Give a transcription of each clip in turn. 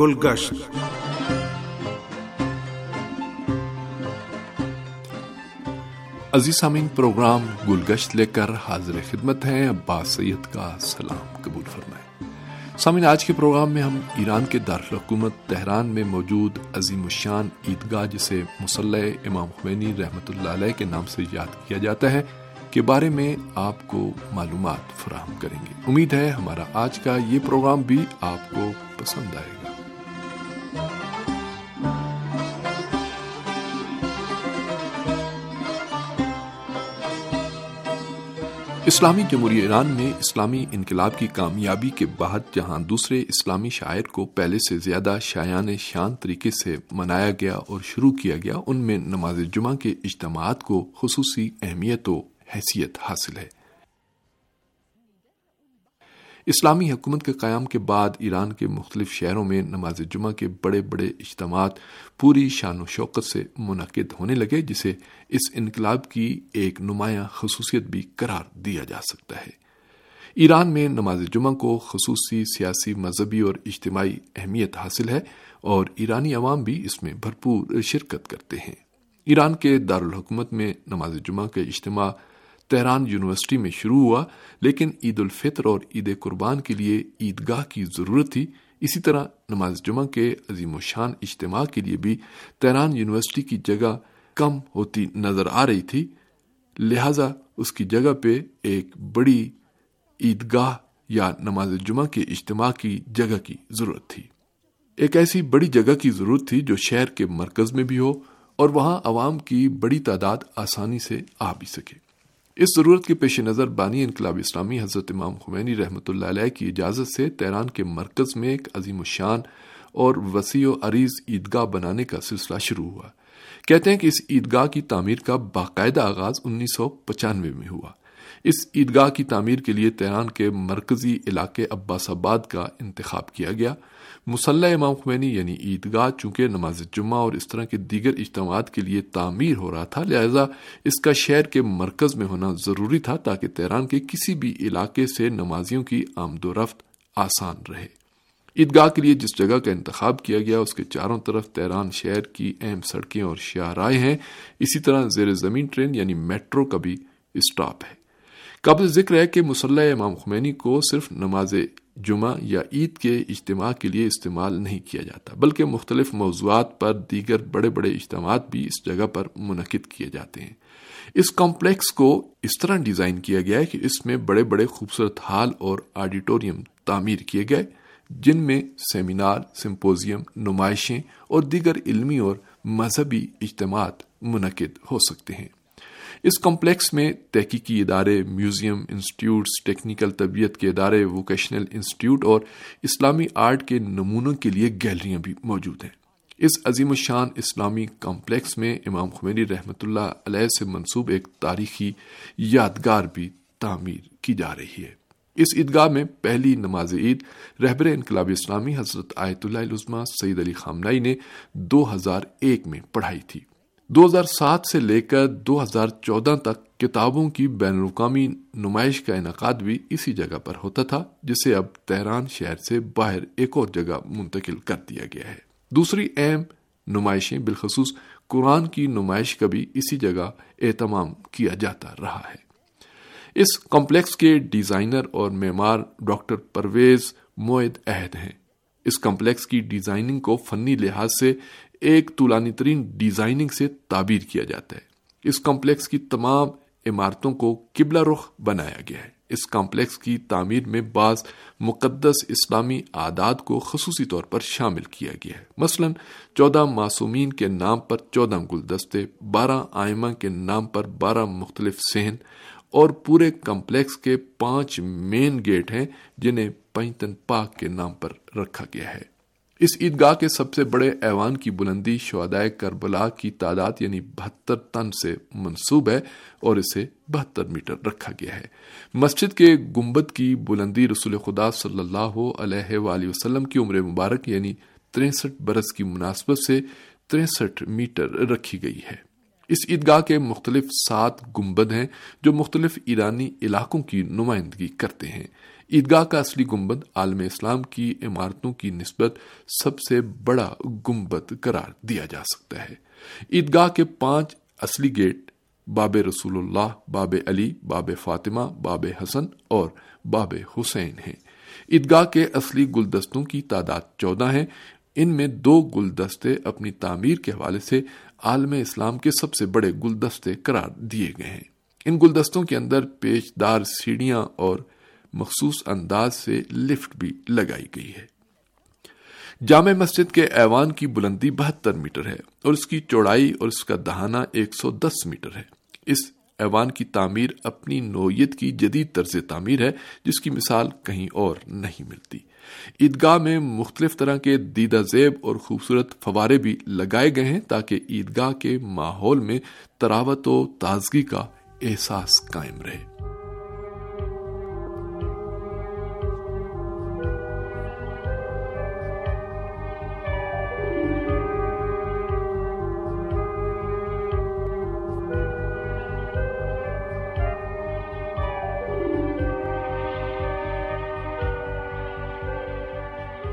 گلگشت۔ عزیز سامعین، پروگرام گلگشت لے کر حاضر خدمت ہیں۔ عباس سید کا سلام قبول فرمائیں۔ سامعین، آج کے پروگرام میں ہم ایران کے دارالحکومت تہران میں موجود عظیم الشان عیدگاہ، جسے مسلح امام خمینی رحمۃ اللہ علیہ کے نام سے یاد کیا جاتا ہے، کے بارے میں آپ کو معلومات فراہم کریں گے۔ امید ہے ہمارا آج کا یہ پروگرام بھی آپ کو پسند آئے گا۔ اسلامی جمہوری ایران میں اسلامی انقلاب کی کامیابی کے بعد جہاں دوسرے اسلامی شاعر کو پہلے سے زیادہ شایان شان طریقے سے منایا گیا اور شروع کیا گیا، ان میں نماز جمعہ کے اجتماعات کو خصوصی اہمیت و حیثیت حاصل ہے۔ اسلامی حکومت کے قیام کے بعد ایران کے مختلف شہروں میں نماز جمعہ کے بڑے بڑے اجتماعات پوری شان و شوقت سے منعقد ہونے لگے، جسے اس انقلاب کی ایک نمایاں خصوصیت بھی قرار دیا جا سکتا ہے۔ ایران میں نماز جمعہ کو خصوصی سیاسی، مذہبی اور اجتماعی اہمیت حاصل ہے اور ایرانی عوام بھی اس میں بھرپور شرکت کرتے ہیں۔ ایران کے دارالحکومت میں نماز جمعہ کے اجتماع تہران یونیورسٹی میں شروع ہوا، لیکن عید الفطر اور عید قربان کے لیے عیدگاہ کی ضرورت تھی۔ اسی طرح نماز جمعہ کے عظیم و شان اجتماع کے لیے بھی تہران یونیورسٹی کی جگہ کم ہوتی نظر آ رہی تھی۔ لہذا اس کی جگہ پہ ایک بڑی عیدگاہ یا نماز جمعہ کے اجتماع کی جگہ کی ضرورت تھی۔ ایک ایسی بڑی جگہ کی ضرورت تھی جو شہر کے مرکز میں بھی ہو اور وہاں عوام کی بڑی تعداد آسانی سے آ بھی سکے۔ اس ضرورت کے پیش نظر بانی انقلاب اسلامی حضرت امام خمینی رحمۃ اللہ علیہ کی اجازت سے تیران کے مرکز میں ایک عظیم الشان اور وسیع و عریض عیدگاہ بنانے کا سلسلہ شروع ہوا۔ کہتے ہیں کہ اس عیدگاہ کی تعمیر کا باقاعدہ آغاز انیس سو پچانوے میں ہوا۔ اس عیدگاہ کی تعمیر کے لیے تیران کے مرکزی علاقے عباس آباد کا انتخاب کیا گیا۔ مسلح امام خمینی یعنی عیدگاہ، چونکہ نماز جمعہ اور اس طرح کے دیگر اجتماعات کے لیے تعمیر ہو رہا تھا، لہذا اس کا شہر کے مرکز میں ہونا ضروری تھا تاکہ تہران کے کسی بھی علاقے سے نمازیوں کی آمد و رفت آسان رہے۔ عیدگاہ کے لیے جس جگہ کا انتخاب کیا گیا، اس کے چاروں طرف تہران شہر کی اہم سڑکیں اور شاہراہیں ہیں۔ اسی طرح زیر زمین ٹرین یعنی میٹرو کا بھی اسٹاپ ہے۔ قبل ذکر ہے کہ مسلح امام خمینی کو صرف نماز جمعہ یا عید کے اجتماع کے لیے استعمال نہیں کیا جاتا، بلکہ مختلف موضوعات پر دیگر بڑے بڑے اجتماعات بھی اس جگہ پر منعقد کیے جاتے ہیں۔ اس کمپلیکس کو اس طرح ڈیزائن کیا گیا ہے کہ اس میں بڑے بڑے خوبصورت ہال اور آڈیٹوریم تعمیر کیے گئے، جن میں سیمینار، سمپوزیم، نمائشیں اور دیگر علمی اور مذہبی اجتماعات منعقد ہو سکتے ہیں۔ اس کمپلیکس میں تحقیقی ادارے، میوزیم انسٹیٹیوٹس، ٹیکنیکل طبیعت کے ادارے، ووکیشنل انسٹیٹیوٹ اور اسلامی آرٹ کے نمونوں کے لیے گیلریاں بھی موجود ہیں۔ اس عظیم الشان اسلامی کمپلیکس میں امام خمینی رحمۃ اللہ علیہ سے منسوب ایک تاریخی یادگار بھی تعمیر کی جا رہی ہے۔ اس عیدگاہ میں پہلی نماز عید رہبر انقلاب اسلامی حضرت آیت اللہ العظمہ سعید علی خامنائی نے دو ہزار ایک میں پڑھائی تھی۔ دو ہزار سات سے لے کر دو ہزار چودہ تک کتابوں کی بین الاقوامی نمائش کا انعقاد بھی اسی جگہ پر ہوتا تھا، جسے اب تہران شہر سے باہر ایک اور جگہ منتقل کر دیا گیا ہے۔ دوسری اہم نمائشیں بالخصوص قرآن کی نمائش کا بھی اسی جگہ اہتمام کیا جاتا رہا ہے۔ اس کمپلیکس کے ڈیزائنر اور معمار ڈاکٹر پرویز موید عہد ہیں۔ اس کمپلیکس کی ڈیزائننگ کو فنی لحاظ سے ایک طولانی ترین ڈیزائننگ سے تعبیر کیا جاتا ہے۔ اس کمپلیکس کی تمام عمارتوں کو قبلہ رخ بنایا گیا ہے۔ اس کمپلیکس کی تعمیر میں بعض مقدس اسلامی عادات کو خصوصی طور پر شامل کیا گیا ہے۔ مثلا، چودہ معصومین کے نام پر چودہ گلدستے، بارہ آئمہ کے نام پر بارہ مختلف سہن اور پورے کمپلیکس کے پانچ مین گیٹ ہیں جنہیں پینتن پاک کے نام پر رکھا گیا ہے۔ اس عیدگاہ کے سب سے بڑے ایوان کی بلندی شہدائے کربلا کی تعداد یعنی بہتر تن سے منسوب ہے اور اسے بہتر میٹر رکھا گیا ہے۔ مسجد کے گمبد کی بلندی رسول خدا صلی اللہ علیہ وآلہ وسلم کی عمر مبارک یعنی تریسٹھ برس کی مناسبت سے تریسٹھ میٹر رکھی گئی ہے۔ اس عیدگاہ کے مختلف سات گمبد ہیں جو مختلف ایرانی علاقوں کی نمائندگی کرتے ہیں۔ عیدگاہ کا اصلی گنبد عالم اسلام کی عمارتوں کی نسبت سب سے بڑا گنبد قرار دیا جا سکتا ہے۔ عیدگاہ کے پانچ اصلی گیٹ باب رسول اللہ، باب علی، باب فاطمہ، باب حسن اور باب حسین ہیں۔ عیدگاہ کے اصلی گلدستوں کی تعداد چودہ ہیں۔ ان میں دو گلدستے اپنی تعمیر کے حوالے سے عالم اسلام کے سب سے بڑے گلدستے قرار دیے گئے ہیں۔ ان گلدستوں کے اندر پیچ دار سیڑھیاں اور مخصوص انداز سے لفٹ بھی لگائی گئی ہے۔ جامع مسجد کے ایوان کی بلندی بہتر میٹر ہے اور اس کی چوڑائی اور اس کا دہانہ ایک سو دس میٹر ہے۔ اس ایوان کی تعمیر اپنی نوعیت کی جدید طرز تعمیر ہے، جس کی مثال کہیں اور نہیں ملتی۔ عیدگاہ میں مختلف طرح کے دیدہ زیب اور خوبصورت فوارے بھی لگائے گئے ہیں تاکہ عیدگاہ کے ماحول میں تراوت و تازگی کا احساس قائم رہے۔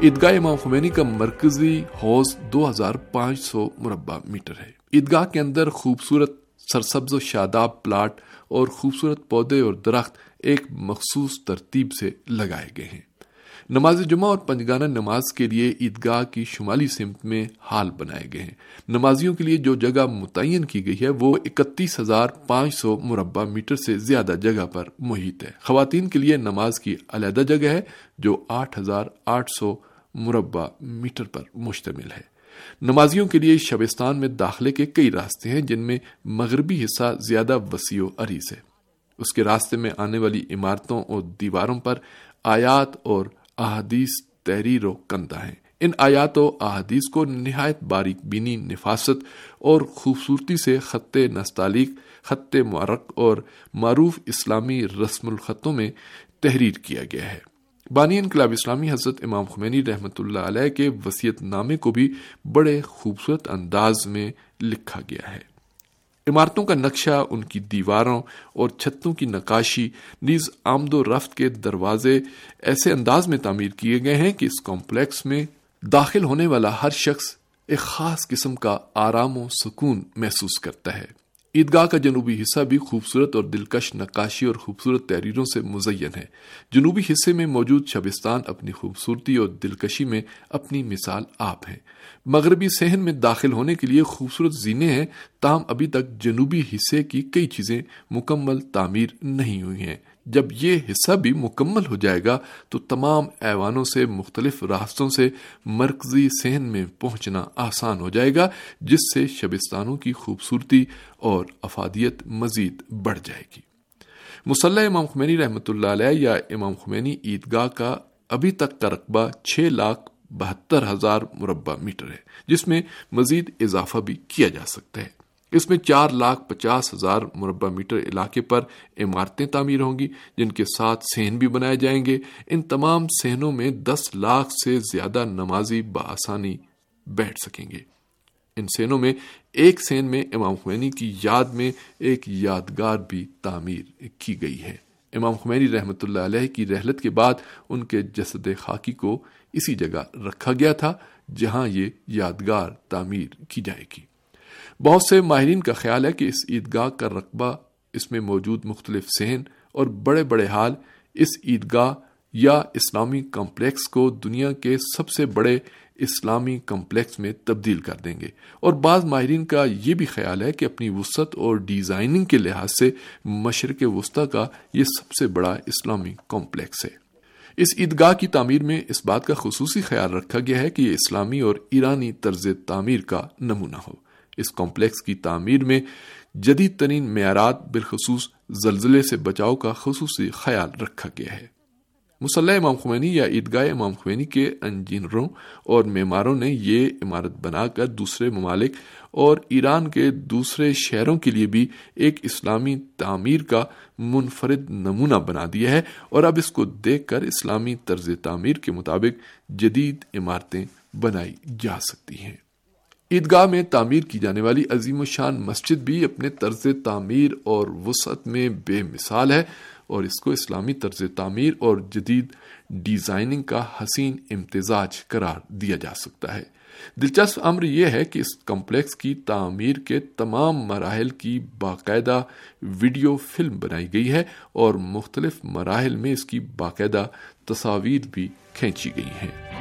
عیدگاہ امام خمینی کا مرکزی حوض دو ہزار پانچ سو مربع میٹر ہے۔ عیدگاہ کے اندر خوبصورت سرسبز و شاداب پلاٹ اور خوبصورت پودے اور درخت ایک مخصوص ترتیب سے لگائے گئے ہیں۔ نماز جمعہ اور پنجگانہ نماز کے لیے عیدگاہ کی شمالی سمت میں حال بنائے گئے ہیں۔ نمازیوں کے لیے جو جگہ متعین کی گئی ہے، وہ اکتیس ہزار پانچ سو مربع میٹر سے زیادہ جگہ پر محیط ہے۔ خواتین کے لیے نماز کی علیحدہ جگہ ہے، جو آٹھ ہزار آٹھ سو مربع میٹر پر مشتمل ہے۔ نمازیوں کے لیے شبستان میں داخلے کے کئی راستے ہیں، جن میں مغربی حصہ زیادہ وسیع و عریض ہے۔ اس کے راستے میں آنے والی عمارتوں اور دیواروں پر آیات اور احادیث تحریر و کندہ ہیں۔ ان آیات و احادیث کو نہایت باریک بینی نفاست اور خوبصورتی سے خط نستعلیق، خط معرق اور معروف اسلامی رسم الخطوں میں تحریر کیا گیا ہے۔ بانی انقلاب اسلامی حضرت امام خمینی رحمۃ اللہ علیہ کے وسیعت نامے کو بھی بڑے خوبصورت انداز میں لکھا گیا ہے۔ عمارتوں کا نقشہ، ان کی دیواروں اور چھتوں کی نقاشی، نیز آمد و رفت کے دروازے ایسے انداز میں تعمیر کیے گئے ہیں کہ اس کمپلیکس میں داخل ہونے والا ہر شخص ایک خاص قسم کا آرام و سکون محسوس کرتا ہے۔ عیدگاہ کا جنوبی حصہ بھی خوبصورت اور دلکش، نقاشی اور خوبصورت تحریروں سے مزین ہے۔ جنوبی حصے میں موجود شبستان اپنی خوبصورتی اور دلکشی میں اپنی مثال آپ ہیں۔ مغربی صحن میں داخل ہونے کے لیے خوبصورت زینے ہیں، تاہم ابھی تک جنوبی حصے کی کئی چیزیں مکمل تعمیر نہیں ہوئی ہیں۔ جب یہ حصہ بھی مکمل ہو جائے گا تو تمام ایوانوں سے مختلف راستوں سے مرکزی صحن میں پہنچنا آسان ہو جائے گا، جس سے شبستانوں کی خوبصورتی اور افادیت مزید بڑھ جائے گی۔ مسلح امام خمینی رحمۃ اللہ علیہ یا امام خمینی عیدگاہ کا ابھی تک کا رقبہ چھ لاکھ بہتر ہزار مربع میٹر ہے، جس میں مزید اضافہ بھی کیا جا سکتا ہے۔ اس میں چار لاکھ پچاس ہزار مربع میٹر علاقے پر عمارتیں تعمیر ہوں گی، جن کے ساتھ سہن بھی بنائے جائیں گے۔ ان تمام سہنوں میں دس لاکھ سے زیادہ نمازی بآسانی بیٹھ سکیں گے۔ ان سینوں میں ایک سین میں امام خمینی کی یاد میں ایک یادگار بھی تعمیر کی گئی ہے۔ امام خمینی رحمت اللہ علیہ کی رحلت کے بعد ان کے جسد خاکی کو اسی جگہ رکھا گیا تھا، جہاں یہ یادگار تعمیر کی جائے گی۔ بہت سے ماہرین کا خیال ہے کہ اس عیدگاہ کا رقبہ اس میں موجود مختلف سہن اور بڑے بڑے حال اس عیدگاہ یا اسلامی کمپلیکس کو دنیا کے سب سے بڑے اسلامی کمپلیکس میں تبدیل کر دیں گے۔ اور بعض ماہرین کا یہ بھی خیال ہے کہ اپنی وسعت اور ڈیزائننگ کے لحاظ سے مشرق وسطی کا یہ سب سے بڑا اسلامی کمپلیکس ہے۔ اس عیدگاہ کی تعمیر میں اس بات کا خصوصی خیال رکھا گیا ہے کہ یہ اسلامی اور ایرانی طرز تعمیر کا نمونہ ہو۔ اس کمپلیکس کی تعمیر میں جدید ترین معیارات بالخصوص زلزلے سے بچاؤ کا خصوصی خیال رکھا گیا ہے۔ مسلح امام خمینی یا عیدگاہ امام خمینی کے انجینئروں اور معماروں نے یہ عمارت بنا کر دوسرے ممالک اور ایران کے دوسرے شہروں کے لیے بھی ایک اسلامی تعمیر کا منفرد نمونہ بنا دیا ہے اور اب اس کو دیکھ کر اسلامی طرز تعمیر کے مطابق جدید عمارتیں بنائی جا سکتی ہیں۔ عیدگاہ میں تعمیر کی جانے والی عظیم و شان مسجد بھی اپنے طرز تعمیر اور وسعت میں بے مثال ہے اور اس کو اسلامی طرز تعمیر اور جدید ڈیزائننگ کا حسین امتزاج قرار دیا جا سکتا ہے۔ دلچسپ امر یہ ہے کہ اس کمپلیکس کی تعمیر کے تمام مراحل کی باقاعدہ ویڈیو فلم بنائی گئی ہے اور مختلف مراحل میں اس کی باقاعدہ تصاویر بھی کھینچی گئی ہیں۔